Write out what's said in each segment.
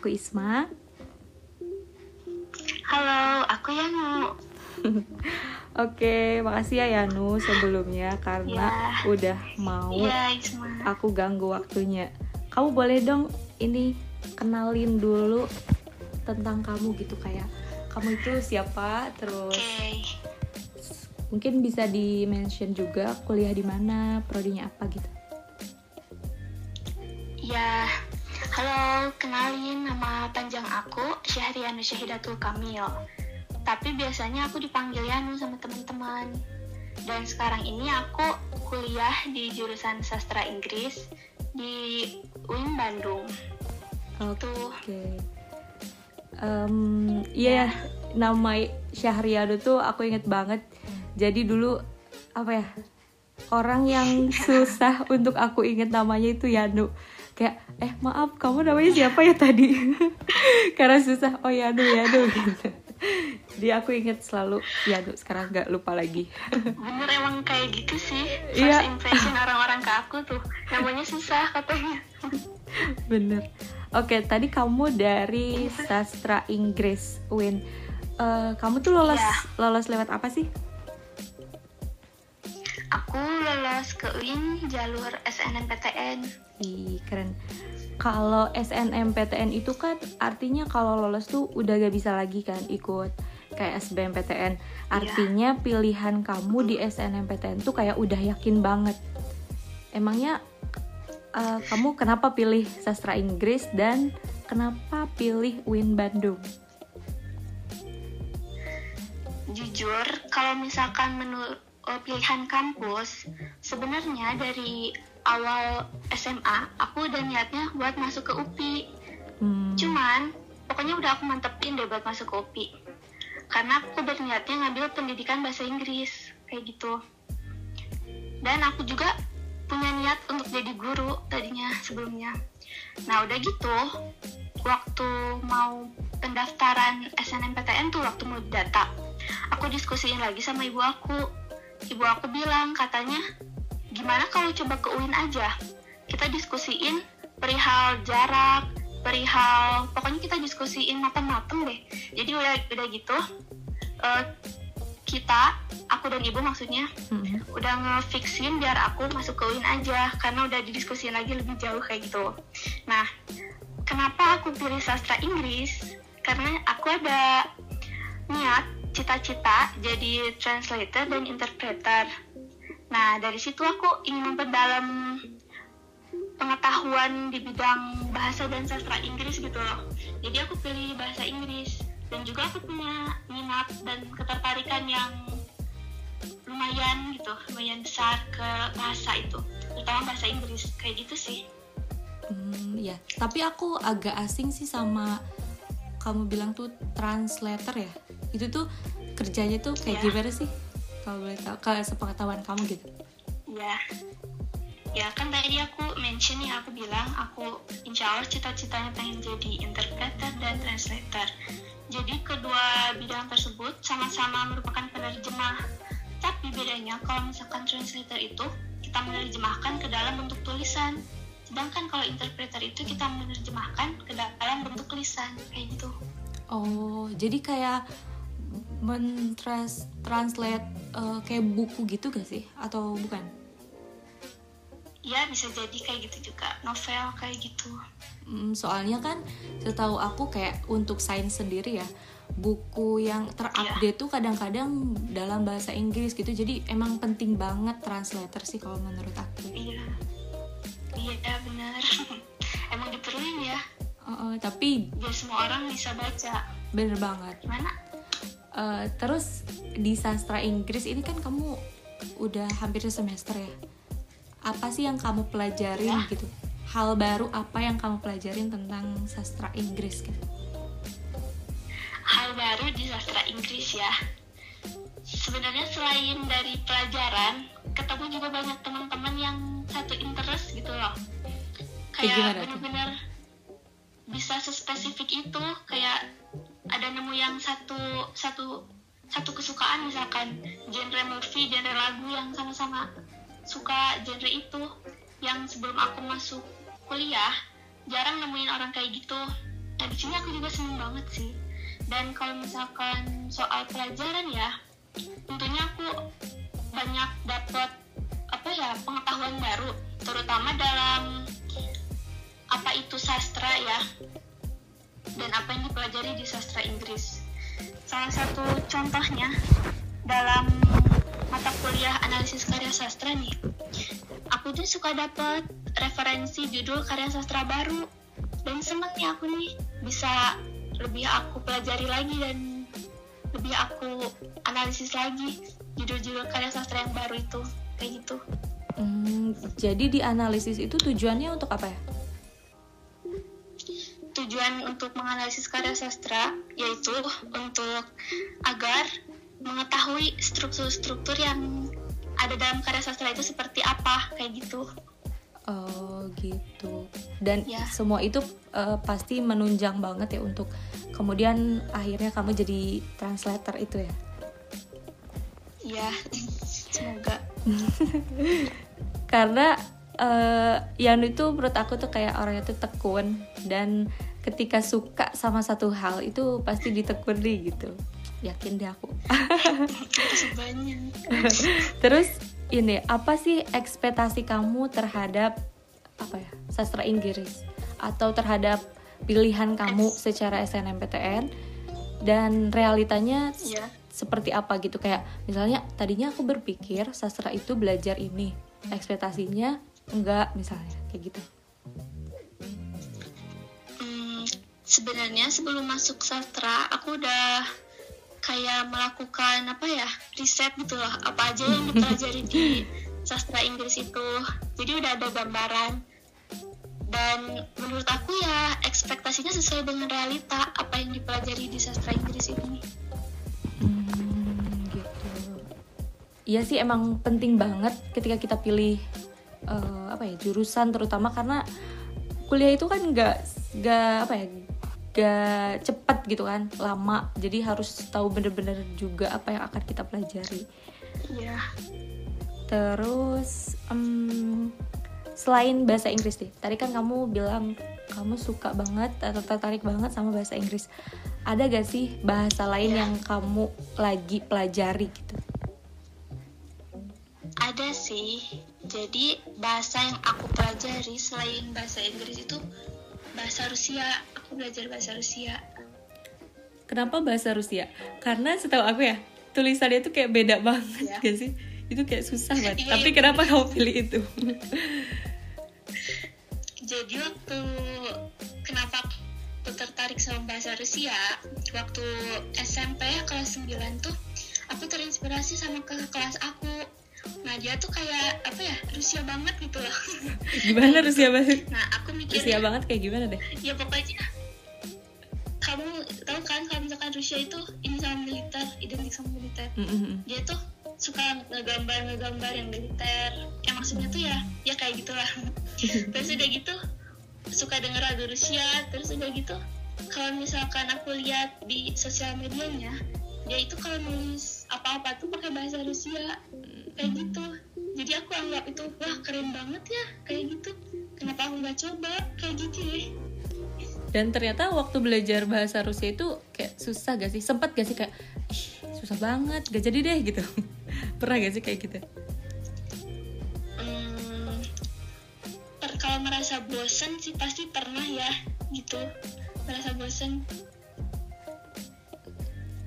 Aku Isma. Halo, aku Yanu. Oke, makasih ya Yanu sebelumnya karena Ya. udah mau Isma. aku ganggu waktunya. Kamu boleh dong ini kenalin dulu tentang kamu gitu kayak kamu itu siapa, terus Oke. mungkin bisa di mention juga kuliah di mana, prodinya apa gitu. Ya, halo, kenalin nama panjang aku Syahrianu Syahidatul Kamil. Tapi biasanya aku dipanggil Yanu sama teman-teman. Dan sekarang ini aku kuliah di jurusan sastra Inggris di UIN Bandung. Oke. Em, iya, nama Syahriado tuh aku inget banget. Jadi dulu apa ya? Orang yang susah untuk aku inget namanya itu Yanu. Kayak, eh maaf, kamu namanya siapa ya tadi? Karena susah, oh Yanu, Yanu gitu. Jadi aku inget selalu Yanu, sekarang nggak lupa lagi. Bener emang kayak gitu sih. First Iya. impression orang-orang ke aku tuh. Namanya susah katanya. Bener. Oke, tadi kamu dari sastra Inggris, Win. Eh, kamu tuh lolos Iya. lolos lewat apa sih? Aku lolos ke UIN jalur SNMPTN. Ih, keren. Kalau SNMPTN itu kan artinya kalau lolos tuh udah gak bisa lagi kan ikut kayak SBMPTN. Artinya pilihan kamu di SNMPTN tuh kayak udah yakin banget. Emangnya eh, kamu kenapa pilih sastra Inggris dan kenapa pilih UIN Bandung? Jujur, kalau misalkan menurut pilihan kampus, sebenarnya dari awal SMA aku udah niatnya buat masuk ke UPI. Hmm, Cuman, pokoknya udah aku mantepin deh buat masuk ke UPI. Karena aku berniatnya ngambil pendidikan bahasa Inggris, kayak gitu. Dan aku juga punya niat untuk jadi guru tadinya sebelumnya. Nah udah gitu, waktu mau pendaftaran SNMPTN tuh waktu mau data, aku diskusiin lagi sama ibu aku. Ibu aku bilang katanya, gimana kalau coba ke UIN aja? Kita diskusiin perihal jarak, perihal pokoknya kita diskusiin matang-matang deh. Jadi udah udah gitu, eh, kita aku dan ibu maksudnya hmm. udah ngefixin biar aku masuk ke UIN aja karena udah didiskusiin lagi lebih jauh kayak gitu. Nah, kenapa aku pilih sastra Inggris? Karena aku ada niat cita-cita jadi translator dan interpreter. Nah, dari situ aku ingin memperdalam pengetahuan di bidang bahasa dan sastra Inggris gitu loh. Jadi aku pilih bahasa Inggris dan juga aku punya minat dan ketertarikan yang lumayan gitu, lumayan besar ke bahasa itu, terutama bahasa Inggris kayak gitu sih. Hmm, ya. Tapi aku agak asing sih sama kamu bilang tuh translator ya. Itu tuh kerjanya tuh kayak Ya. gimana sih? Kalau boleh tahu, kalau sepengetahuan kamu gitu. Ya, ya kan tadi aku mention ya aku bilang aku insya Allah cita-citanya pengen jadi interpreter dan translator. Jadi kedua bidang tersebut sama-sama merupakan penerjemah. Tapi bedanya kalau misalkan translator itu kita menerjemahkan ke dalam bentuk tulisan. Sedangkan kalau interpreter itu kita menerjemahkan ke dalam bentuk lisan kayak gitu. Oh, jadi kayak mentrans translate eh, kayak buku gitu gak sih? Atau bukan? Ya bisa jadi kayak gitu juga novel kayak gitu. Hmm, soalnya kan setahu aku kayak untuk sains sendiri ya buku yang terupdate tuh kadang-kadang dalam bahasa Inggris gitu jadi emang penting banget translator sih kalau menurut aku Iya, iya benar. Emang diperluin ya, Uh, uh, tapi biar semua orang bisa baca. bener banget Gimana? Uh, terus di sastra Inggris ini kan kamu udah hampir semester ya apa sih yang kamu pelajarin Ya. gitu hal baru apa yang kamu pelajarin tentang sastra Inggris gitu Hal baru di sastra Inggris ya. Sebenarnya selain dari pelajaran, ketemu juga banyak teman-teman yang satu interest gitu loh. Kayak bener-bener bisa sespesifik itu, kayak ada nemu yang satu satu satu kesukaan misalkan genre movie, genre lagu yang sama-sama suka genre itu yang sebelum aku masuk kuliah jarang nemuin orang kayak gitu. Nah di sini aku juga seneng banget sih. Dan kalau misalkan soal pelajaran ya tentunya aku banyak dapat apa ya pengetahuan baru terutama dalam apa itu sastra ya dan apa yang dipelajari di sastra Inggris salah satu contohnya dalam mata kuliah analisis karya sastra nih aku tuh suka dapat referensi judul karya sastra baru dan seneng nih aku nih bisa lebih aku pelajari lagi dan lebih aku analisis lagi judul-judul karya sastra yang baru itu kayak gitu Hmm, jadi di analisis itu tujuannya untuk apa ya? Tujuan untuk menganalisis karya sastra yaitu untuk agar mengetahui struktur-struktur yang ada dalam karya sastra itu seperti apa kayak gitu Oh gitu. Dan Ya. semua itu eh, pasti menunjang banget ya untuk kemudian akhirnya kamu jadi translator itu ya. ya semoga Karena eh Yanu itu menurut aku tuh kayak orangnya tuh tekun dan ketika suka sama satu hal itu pasti ditekuni gitu. Yakin deh aku. Terus ini apa sih ekspektasi kamu terhadap apa ya sastra Inggris? Atau terhadap pilihan kamu secara SNMPTN dan realitanya ya seperti apa gitu? Kayak misalnya tadinya aku berpikir sastra itu belajar ini. Ekspektasinya enggak misalnya. Kayak gitu. Sebenarnya sebelum masuk sastra aku udah kayak melakukan apa ya riset gitu loh apa aja yang dipelajari di sastra Inggris itu. Jadi udah ada gambaran. Dan menurut aku ya ekspektasinya sesuai dengan realita apa yang dipelajari di sastra Inggris ini. Hmm, gitu. Iya sih emang penting banget ketika kita pilih eh, apa ya jurusan terutama karena kuliah itu kan nggak nggak apa ya nggak cepat gitu kan lama jadi harus tahu bener-bener juga apa yang akan kita pelajari. Iya Terus em, selain bahasa Inggris deh, tadi kan kamu bilang kamu suka banget atau tertarik banget sama bahasa Inggris. Ada gak sih bahasa lain Iya. yang kamu lagi pelajari gitu? ada sih jadi bahasa yang aku pelajari selain bahasa Inggris itu bahasa Rusia aku belajar bahasa Rusia Kenapa bahasa Rusia? Karena setahu aku ya tulisannya tuh kayak beda banget Iya. gak sih? Itu kayak susah banget. Iya, Tapi iya. kenapa kamu pilih itu? jadi waktu kenapa aku tertarik sama bahasa Rusia waktu SMP ya kelas 9 tuh aku terinspirasi sama ke kelas aku nah dia tuh kayak apa ya Rusia banget gitu loh gimana Rusia banget? nah aku mikir Rusia banget kayak gimana deh? ya pokoknya kamu tahu kan kalau misalkan Rusia itu ini sama militer identik sama militer Mm-mm. dia tuh suka ngegambar ngegambar yang militer ya maksudnya tuh ya ya kayak gitulah terus udah gitu suka denger lagu Rusia terus udah gitu kalau misalkan aku lihat di sosial medianya dia itu kalau nulis apa-apa tuh pakai bahasa Rusia. Kayak gitu. Jadi aku anggap itu wah keren banget ya. Kayak gitu. Kenapa aku nggak coba? Kayak gitu ya. Dan ternyata waktu belajar bahasa Rusia itu kayak susah gak sih? Sempet gak sih kayak Ih, susah banget, gak jadi deh gitu. Pernah gak sih kayak gitu? Hmm, per- kalau merasa bosen sih pasti pernah ya gitu. Merasa bosen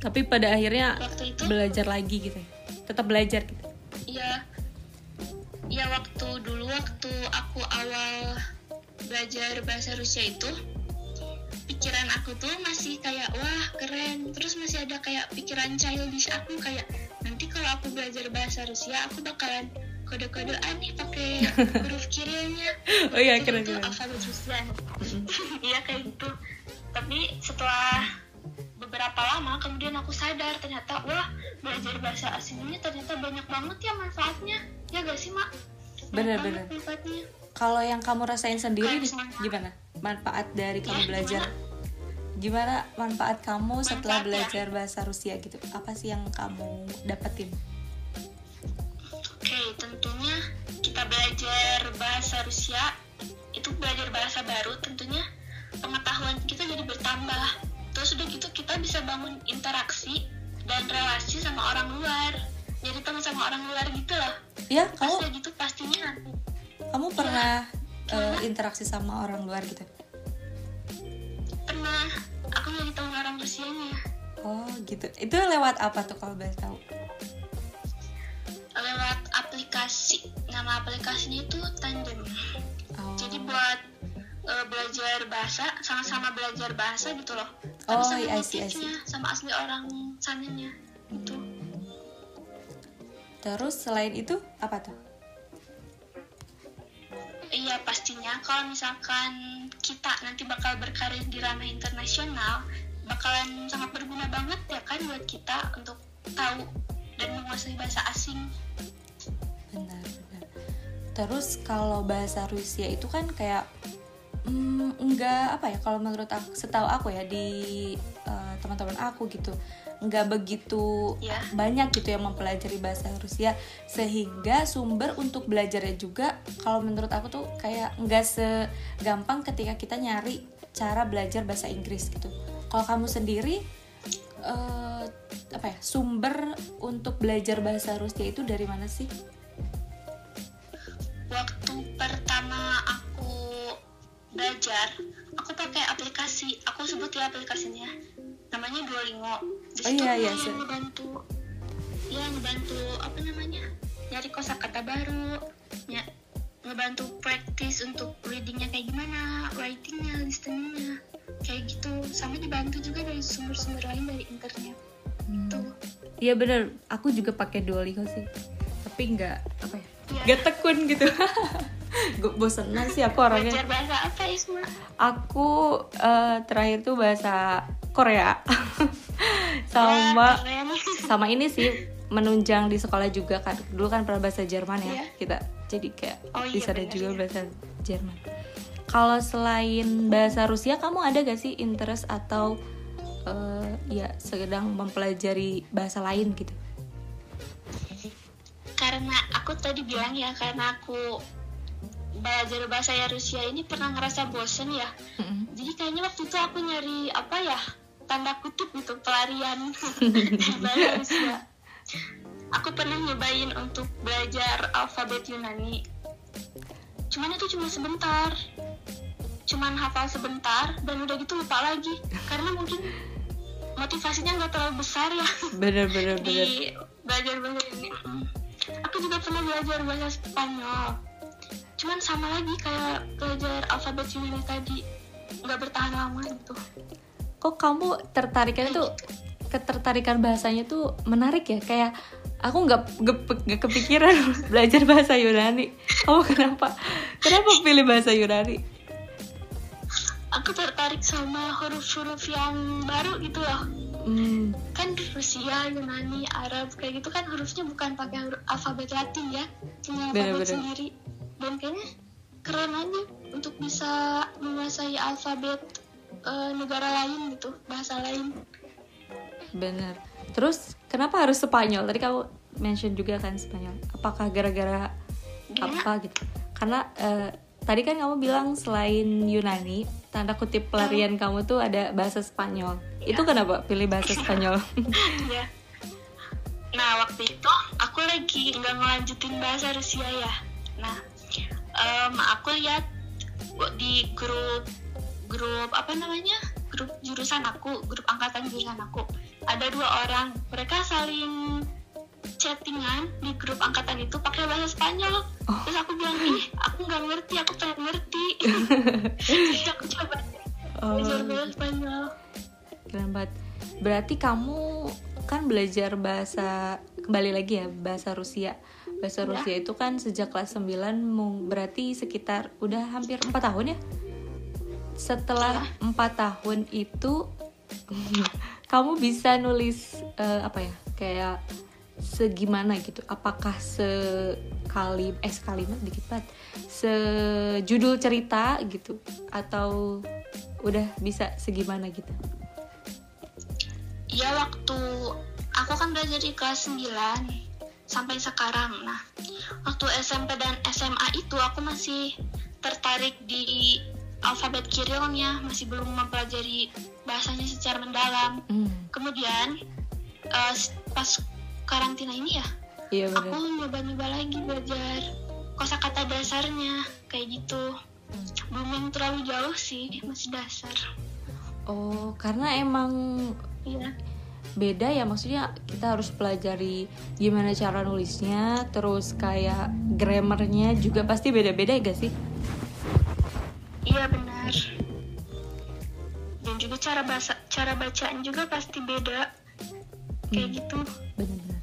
Tapi pada akhirnya waktu itu? belajar lagi gitu ya. Tetap belajar gitu. ya ya waktu dulu waktu aku awal belajar bahasa Rusia itu pikiran aku tuh masih kayak wah keren. Terus masih ada kayak pikiran childish aku kayak nanti kalau aku belajar bahasa Rusia aku bakalan kode-kodean nih pakai huruf Kirillnya Oh iya, keren, keren. alfabet Rusia. Iya kayak gitu. Tapi setelah beberapa lama kemudian aku sadar ternyata wah belajar bahasa asing ini ternyata banyak banget ya manfaatnya ya gak sih mak Bener, Banyak bener. banget manfaatnya Kalau yang kamu rasain sendiri Kayak nih, gimana? Manfaat dari kamu Ya, belajar? Gimana manfaat kamu setelah Manfaat ya? belajar bahasa Rusia gitu? Apa sih yang kamu dapetin? Oke, tentunya kita belajar bahasa Rusia itu belajar bahasa baru tentunya pengetahuan kita jadi bertambah terus udah gitu kita bisa bangun interaksi dan relasi sama orang luar. Jadi teman sama orang luar gitu loh ya pas kamu udah gitu pastinya nanti kamu pernah eh, interaksi sama orang luar gitu? Pernah. Aku jadi teman orang Rusianya oh gitu. Itu lewat apa tuh kalau boleh tahu? Lewat aplikasi. Nama aplikasinya itu Tandem. Oh. jadi buat eh, belajar bahasa sama-sama belajar bahasa gitu loh. Oh, sama I see, I native-nya, sama asli orang sananya gitu. Terus selain itu apa tuh? Iya pastinya kalau misalkan kita nanti bakal berkarir di ranah internasional bakalan sangat berguna banget ya kan buat kita untuk tahu dan menguasai bahasa asing. Benar benar. Terus kalau bahasa Rusia itu kan kayak mm, enggak apa ya kalau menurut aku setahu aku ya di eh, teman-teman aku gitu nggak begitu ya banyak gitu yang mempelajari bahasa Rusia sehingga sumber untuk belajarnya juga kalau menurut aku tuh kayak nggak segampang ketika kita nyari cara belajar bahasa Inggris gitu. Kalau kamu sendiri eh, apa ya sumber untuk belajar bahasa Rusia itu dari mana sih? Waktu pertama aku belajar. Aku pakai aplikasi. Aku sebut ya aplikasinya. Namanya Duolingo. Di Oh, iya, iya, yang sih. ngebantu. Ya ngebantu apa namanya nyari kosakata baru ya ngebantu practice untuk readingnya kayak gimana writingnya listeningnya kayak gitu. Sama dibantu juga dari sumber-sumber lain dari internet. Tuh. Iya bener, aku juga pakai Duolingo sih. Tapi nggak, apa ya, Iya. nggak tekun gitu Gue bosenan sih aku orangnya belajar bahasa apa Isma Aku eh, terakhir tuh bahasa Korea Sama keren. sama ini sih menunjang di sekolah juga kan Dulu kan pernah bahasa Jerman ya Iya. kita Jadi kayak Oh iya, bisa ada bener, juga iya. bahasa Jerman Kalau selain bahasa Rusia kamu ada gak sih interest atau eh, ya sedang mempelajari bahasa lain gitu? karena aku tadi bilang ya karena aku belajar bahasa ya Rusia ini pernah ngerasa bosen ya? Mm-mm. jadi kayaknya waktu itu aku nyari apa ya tanda kutip gitu pelarian bahasa Rusia. Aku pernah nyobain untuk belajar alfabet Yunani. Cuman itu cuma sebentar. Cuman hafal sebentar dan udah gitu lupa lagi. Karena mungkin motivasinya nggak terlalu besar ya. Bener bener bener. di belajar bahasa ini aku juga pernah belajar bahasa Spanyol cuman sama lagi kayak belajar alfabet Yunani tadi. Nggak bertahan lama gitu. Kok kamu tertarikannya tuh ketertarikan bahasanya tuh menarik ya? Kayak aku nggak nggak- kepikiran belajar bahasa Yunani. Kamu kenapa? Kenapa pilih bahasa Yunani? Aku tertarik sama huruf-huruf yang baru gitu loh. Hmm, kan Rusia Yunani Arab kayak gitu kan hurufnya bukan pakai huruf alfabet Latin ya. Punya alfabet sendiri dan kayaknya keren aja untuk bisa menguasai alfabet eh, negara lain gitu bahasa lain. Bener. Terus kenapa harus Spanyol? Tadi kamu mention juga kan Spanyol. Apakah gara-gara Gimana? apa gitu? Karena eh, tadi kan kamu bilang selain Yunani tanda kutip pelarian kamu tuh ada bahasa Spanyol. Itu kenapa pilih bahasa Spanyol? Iya. Nah waktu itu aku lagi nggak ngelanjutin bahasa Rusia ya. Nah em, aku lihat di grup grup apa namanya grup jurusan aku grup angkatan jurusan aku ada dua orang mereka saling chattingan di grup angkatan itu pakai bahasa Spanyol terus aku bilang ih aku nggak ngerti aku pengen ngerti jadi aku coba Oh. belajar bahasa Spanyol Keren banget. Berarti kamu kan belajar bahasa kembali lagi ya bahasa Rusia. Bahasa Ya. Rusia itu kan sejak kelas 9 mung- berarti sekitar udah hampir empat tahun ya. Setelah empat tahun itu kamu bisa nulis eh, apa ya kayak segimana gitu? Apakah sekali eh sekalimat dikit banget sejudul cerita gitu atau udah bisa segimana gitu? Iya waktu aku kan belajar di kelas 9 sampai sekarang. Nah, waktu SMP dan SMA itu aku masih tertarik di alfabet Kirilnya masih belum mempelajari bahasanya secara mendalam. Hmm, kemudian eh, pas karantina ini ya iya aku nyoba-nyoba lagi belajar kosakata dasarnya kayak gitu. Belum yang terlalu jauh sih masih dasar. Oh, karena emang iya beda ya maksudnya kita harus pelajari gimana cara nulisnya terus kayak grammarnya juga pasti beda-beda ya gak sih? Iya benar. Dan juga cara bahasa cara bacaan juga pasti beda. Kayak Hmm. gitu. benar-benar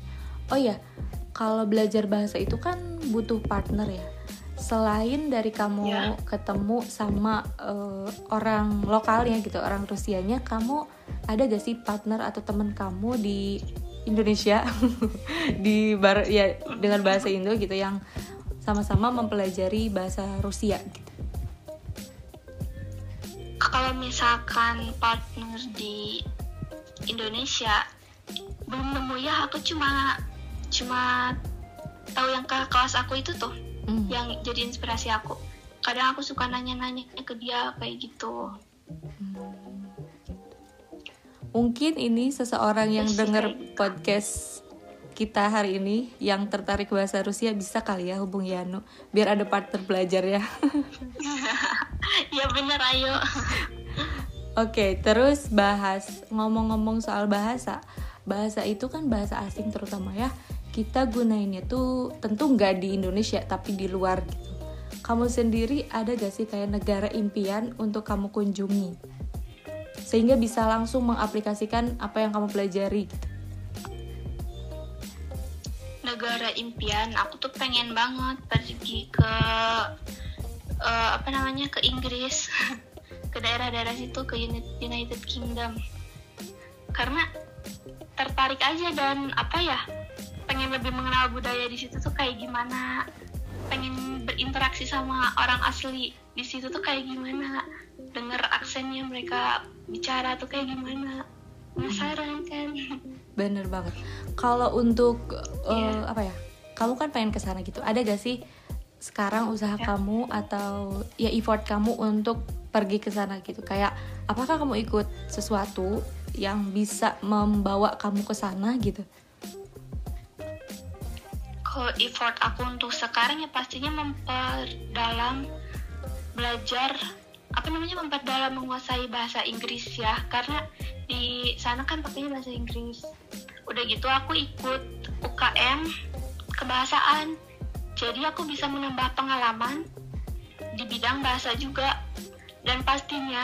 oh ya kalau belajar bahasa itu kan butuh partner ya. Selain dari kamu Ya. ketemu sama eh, orang lokalnya gitu orang Rusianya kamu ada gak sih partner atau teman kamu di Indonesia? Di bar ya dengan bahasa Indo gitu yang sama-sama mempelajari bahasa Rusia gitu. Kalau misalkan partner di Indonesia belum nemu ya. Aku cuma cuma tahu yang ke kelas aku itu tuh Hmm. yang jadi inspirasi aku. Kadang aku suka nanya-nanya ke dia kayak gitu Mungkin ini seseorang yang kayak- podcast kita hari ini yang tertarik bahasa Rusia bisa kali ya hubungi Yano biar ada partner belajar ya. ya bener ayo Oke, terus bahas ngomong-ngomong soal bahasa. Bahasa itu kan bahasa asing terutama ya. Kita gunainnya tuh tentu nggak di Indonesia tapi di luar gitu. Kamu sendiri ada gak sih kayak negara impian untuk kamu kunjungi? Sehingga bisa langsung mengaplikasikan apa yang kamu pelajari gitu. negara impian aku tuh pengen banget pergi ke eh, apa namanya ke Inggris. Ke daerah-daerah situ ke Uni- United Kingdom. Karena tertarik aja dan apa ya pengen lebih mengenal budaya di situ tuh kayak gimana. Pengen berinteraksi sama orang asli di situ tuh kayak gimana. Denger aksennya mereka bicara tuh kayak gimana penasaran kan Bener banget. Kalau untuk uh, Iya. apa ya? Kamu kan pengen ke sana gitu. Ada gak sih sekarang usaha Ya. kamu atau ya effort kamu untuk pergi ke sana gitu? Kayak apakah kamu ikut sesuatu yang bisa membawa kamu ke sana gitu? kalau effort aku untuk sekarang ya pastinya memperdalam belajar apa namanya memperdalam menguasai bahasa Inggris ya karena di sana kan pakainya bahasa Inggris udah gitu aku ikut UKM kebahasaan jadi aku bisa menambah pengalaman di bidang bahasa juga dan pastinya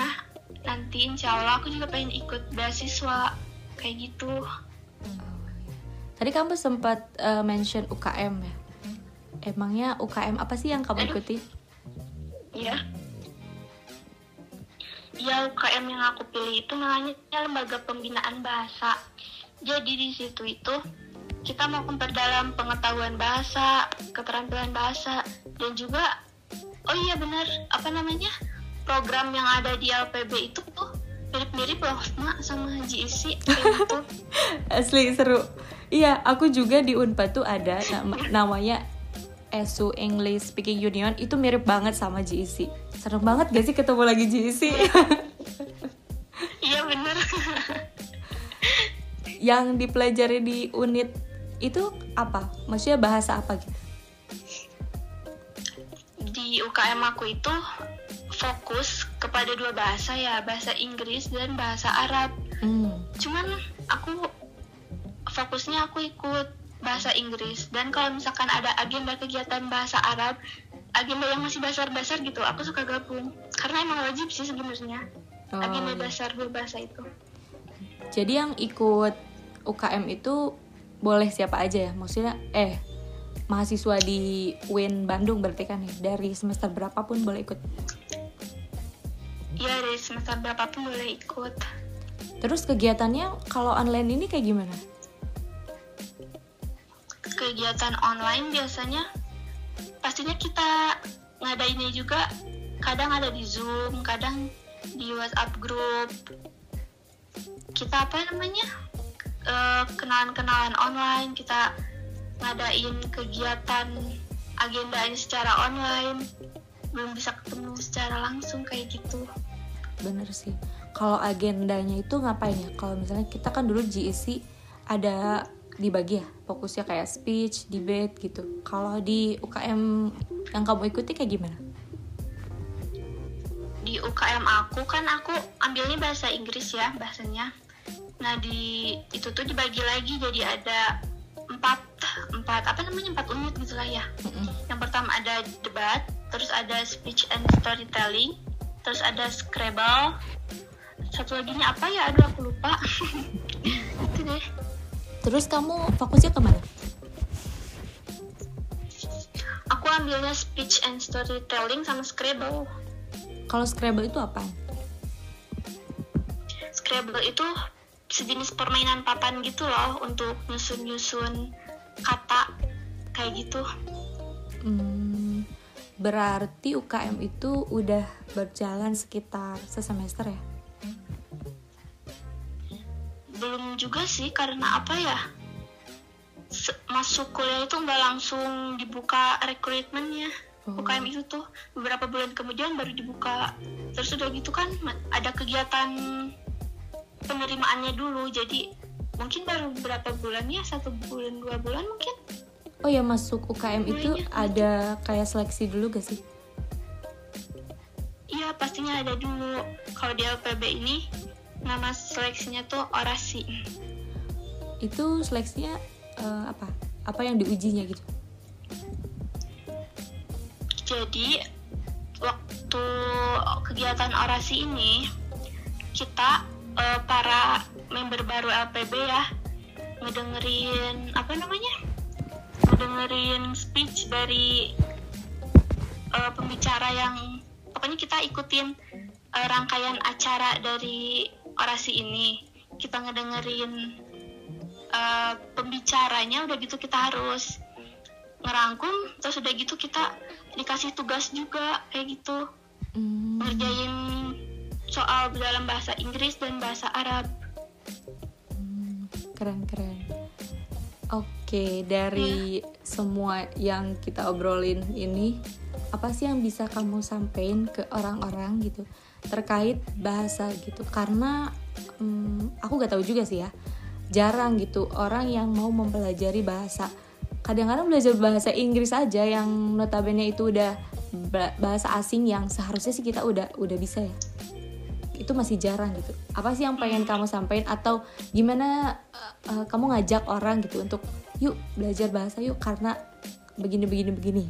nanti insya Allah aku juga pengen ikut beasiswa kayak gitu Tadi kamu sempat uh, mention UKM ya. Emangnya UKM apa sih yang kamu Aduh. ikuti? Iya. Ya UKM yang aku pilih itu namanya Lembaga Pembinaan Bahasa. Jadi di situ itu kita mau memperdalam pengetahuan bahasa, keterampilan bahasa, dan juga oh iya benar apa namanya program yang ada di LPB itu tuh mirip-mirip loh mak sama kayak gitu. Asli seru. Iya, aku juga di Unpad tuh ada nama- namanya ESU English Speaking Union itu mirip banget sama GEC. Serem banget gak sih ketemu lagi GEC? Iya benar. Yang dipelajari di unit itu apa? Maksudnya bahasa apa gitu? di UKM aku itu fokus kepada dua bahasa ya bahasa Inggris dan bahasa Arab Hmm. cuman aku fokusnya aku ikut bahasa Inggris dan kalau misalkan ada agenda kegiatan bahasa Arab agenda yang masih dasar-dasar gitu aku suka gabung karena emang wajib sih sebenarnya Oh, agenda iya. dasar dua bahasa itu Jadi yang ikut UKM itu boleh siapa aja ya? Maksudnya eh mahasiswa di UIN Bandung berarti kan ya dari semester berapapun boleh ikut. ya dari semester berapapun boleh ikut Terus kegiatannya kalau online ini kayak gimana? Kegiatan online biasanya pastinya kita ngadainnya juga kadang ada di Zoom, kadang di WhatsApp grup. Kita apa namanya? eh, kenalan-kenalan online, kita ngadain kegiatan agenda ini secara online. belum bisa ketemu secara langsung kayak gitu bener sih kalau agendanya itu ngapain ya kalau misalnya kita kan dulu GEC ada dibagi ya fokusnya kayak speech debate gitu. Kalau di UKM yang kamu ikuti kayak gimana? Di UKM aku kan aku ambilnya bahasa Inggris ya bahasanya. Nah di itu tuh dibagi lagi jadi ada empat empat apa namanya empat unit gitulah ya. Mm-mm. yang pertama ada debat terus ada speech and storytelling terus ada Scrabble. Satu lagi apa ya? Aduh aku lupa. Itu deh terus kamu fokusnya ke mana? Aku ambilnya speech and storytelling sama Scrabble. Kalau Scrabble itu apa? Scrabble itu sejenis permainan papan gitu loh untuk nyusun-nyusun kata kayak gitu. Hmm, berarti UKM itu udah berjalan sekitar sesemester ya? Belum juga sih karena apa ya? Masuk kuliah itu nggak langsung dibuka rekrutmennya Oh. UKM itu tuh beberapa bulan kemudian baru dibuka. Terus udah gitu kan ada kegiatan penerimaannya dulu. Jadi mungkin baru berapa bulan ya? Satu bulan dua bulan mungkin? Oh ya masuk UKM itu ada kayak seleksi dulu gak sih? iya pastinya ada dulu. Kalau di LPB ini nama seleksinya tuh orasi Itu seleksinya eh, apa? Apa yang diujinya gitu? Jadi waktu kegiatan orasi ini kita eh, para member baru LPB ya ngedengerin apa namanya ngedengerin speech dari eh, pembicara yang pokoknya kita ikutin eh, rangkaian acara dari orasi ini kita ngedengerin eh, pembicaranya udah gitu kita harus ngerangkum terus udah gitu kita dikasih tugas juga kayak gitu. Hmm, ngerjain soal dalam bahasa Inggris dan bahasa Arab. Hmm, keren keren. Oke dari semua yang kita obrolin ini apa sih yang bisa kamu sampaikan ke orang-orang gitu terkait bahasa gitu? Karena hmm, aku gak tahu juga sih ya. Jarang gitu orang yang mau mempelajari bahasa. Kadang-kadang belajar bahasa Inggris aja yang notabene itu udah ba- bahasa asing yang seharusnya sih kita udah udah bisa ya. Itu masih jarang gitu. Apa sih yang pengen kamu sampaikan? Atau gimana uh, uh, kamu ngajak orang gitu untuk yuk belajar bahasa yuk karena begini begini begini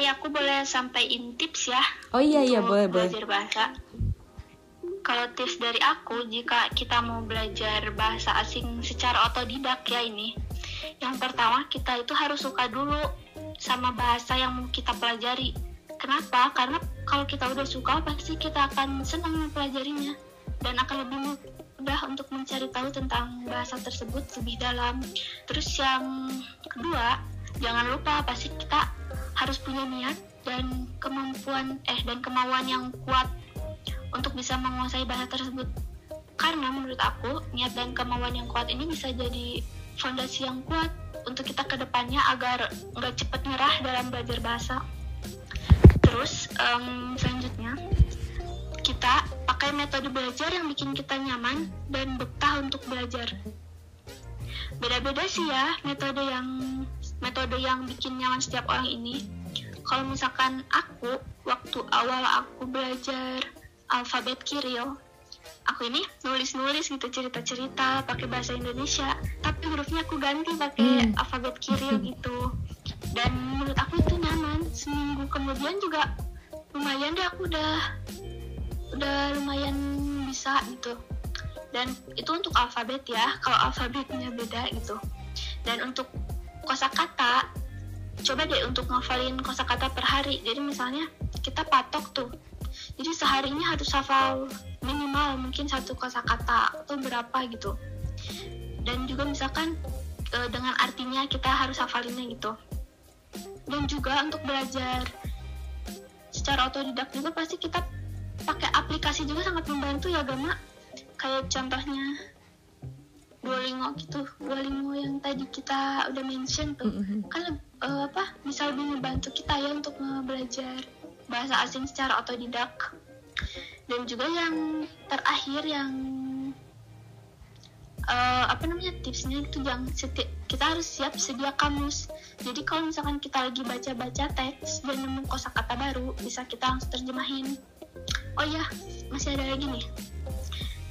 oke aku boleh sampaikan tips ya oh iya iya boleh boleh. belajar bahasa. Kalau tips dari aku jika kita mau belajar bahasa asing secara otodidak ya ini yang pertama kita itu harus suka dulu sama bahasa yang mau kita pelajari. Kenapa? Karena kalau kita udah suka pasti kita akan senang mempelajarinya dan akan lebih mudah untuk mencari tahu tentang bahasa tersebut lebih dalam. Terus yang kedua jangan lupa pasti kita harus punya niat dan kemampuan eh dan kemauan yang kuat untuk bisa menguasai bahasa tersebut. Karena menurut aku, niat dan kemauan yang kuat ini bisa jadi fondasi yang kuat untuk kita ke depannya agar nggak cepet nyerah dalam belajar bahasa. Terus, em, selanjutnya, kita pakai metode belajar yang bikin kita nyaman dan betah untuk belajar. Beda-beda sih ya metode yang metode yang bikin nyaman setiap orang ini. Kalau misalkan aku waktu awal aku belajar alfabet Kiril, aku ini nulis-nulis gitu cerita-cerita pakai bahasa Indonesia, tapi hurufnya aku ganti pakai Hmm. alfabet Kiril gitu. Dan menurut aku itu nyaman. Seminggu kemudian juga lumayan deh aku udah udah lumayan bisa gitu. Dan itu untuk alfabet ya, kalau alfabetnya beda gitu. Dan untuk kosakata, coba deh untuk ngafalin kosakata per hari. Jadi misalnya kita patok tuh. Jadi seharinya harus hafal minimal mungkin satu kosakata atau berapa gitu. Dan juga misalkan e, dengan artinya kita harus hafalinnya gitu. Dan juga untuk belajar secara otodidak juga pasti kita pakai aplikasi juga sangat membantu ya Gama. Kayak contohnya Duolingo gitu Duolingo yang tadi kita udah mention tuh. Mm-mm. kan eh, apa bisa lebih membantu kita ya untuk belajar bahasa asing secara otodidak. Dan juga yang terakhir yang eh, apa namanya tipsnya itu jangan seti- kita harus siap sedia kamus. Jadi kalau misalkan kita lagi baca-baca teks dan nemu kosakata baru bisa kita langsung terjemahin. Oh ya masih ada lagi nih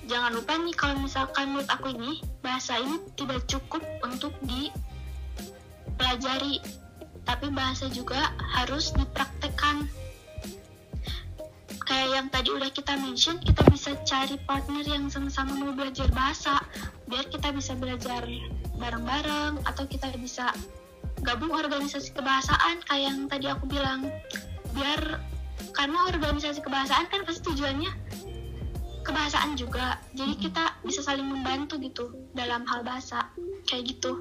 jangan lupa nih kalau misalkan menurut aku ini bahasa ini tidak cukup untuk dipelajari. Tapi bahasa juga harus dipraktekkan. Kayak yang tadi udah kita mention kita bisa cari partner yang sama-sama mau belajar bahasa. Biar kita bisa belajar bareng-bareng atau kita bisa gabung organisasi kebahasaan kayak yang tadi aku bilang. Biar karena organisasi kebahasaan kan pasti tujuannya kebahasaan juga. Jadi kita bisa saling membantu gitu dalam hal bahasa. Kayak gitu.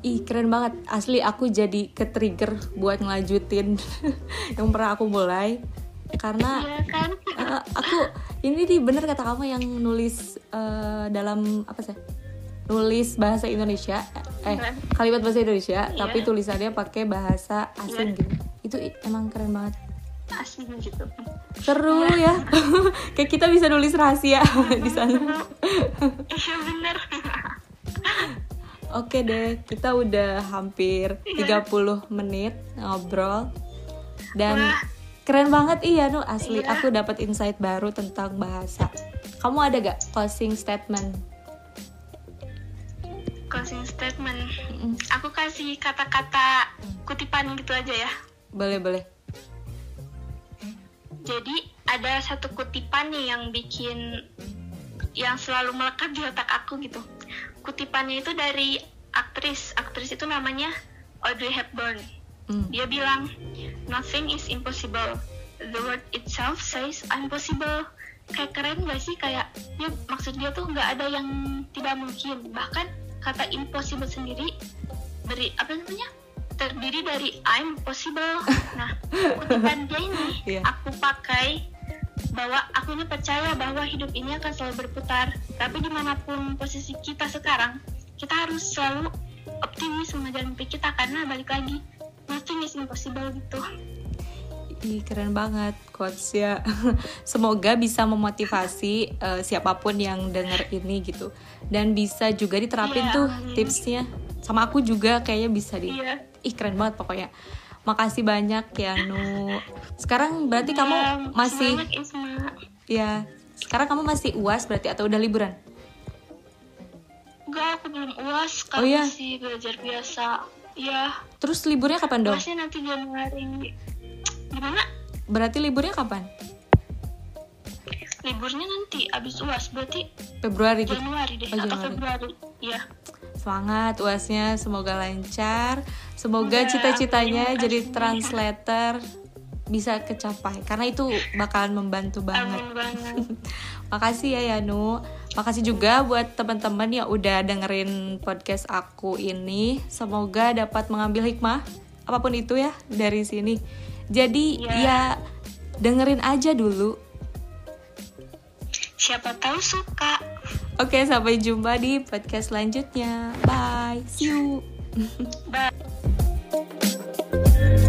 Ih keren banget. Asli aku jadi ke trigger buat ngelanjutin yang pernah aku mulai. Karena iya kan? eh, aku ini nih bener kata kamu yang nulis eh, dalam apa sih? Nulis bahasa Indonesia. Eh kalimat bahasa Indonesia Iya. tapi tulisannya pakai bahasa asing Iya. gitu. Itu emang keren banget aslinya gitu seru ya kayak kita bisa nulis rahasia di sana iya bener Oke deh, kita udah hampir Iya. 30 menit ngobrol. Dan Wah. keren banget iya nu asli Iya. aku dapat insight baru tentang bahasa. Kamu ada gak closing statement? closing statement aku kasih kata-kata kutipan gitu aja ya Boleh boleh. Jadi ada satu kutipan nih yang bikin yang selalu melekat di otak aku gitu. Kutipannya itu dari aktris. Aktris itu namanya Audrey Hepburn. Mm. dia bilang nothing is impossible. The word itself says impossible kayak keren gak sih? Kayak ya maksud dia tuh nggak ada yang tidak mungkin. Bahkan kata impossible sendiri beri apa namanya terdiri dari I'm possible nah kutipan dia ini Iya. aku pakai bahwa aku ini percaya bahwa hidup ini akan selalu berputar tapi di mana pun posisi kita sekarang kita harus selalu optimis mengejar mimpi kita karena balik lagi nothing is impossible gitu Ih, keren banget quotes ya. Semoga bisa memotivasi eh, siapa pun yang denger ini gitu. Dan bisa juga diterapin Iya, tuh tipsnya. Sama aku juga kayaknya bisa di. iya Ih keren banget pokoknya. Makasih banyak ya Nu. Sekarang berarti kamu Iya, masih semangat, Isma. ya. Sekarang kamu masih UAS berarti atau udah liburan? enggak aku belum uas Oh, kan iya? masih belajar biasa iya Terus liburnya kapan dong? uasnya nanti Januari gimana Berarti liburnya kapan? liburnya nanti abis uas berarti Februari gitu. Januari deh Oh, atau Januari. Februari iya Semangat UASnya, semoga lancar. Semoga cita-citanya jadi translator bisa kecapai karena itu bakalan membantu banget. banget Makasih ya Yanu. Makasih juga buat teman-teman yang udah dengerin podcast aku ini. Semoga dapat mengambil hikmah apa pun itu ya dari sini. Jadi Iya. ya dengerin aja dulu. siapa tahu suka Oke, sampai jumpa di podcast selanjutnya. Bye. See you. Bye.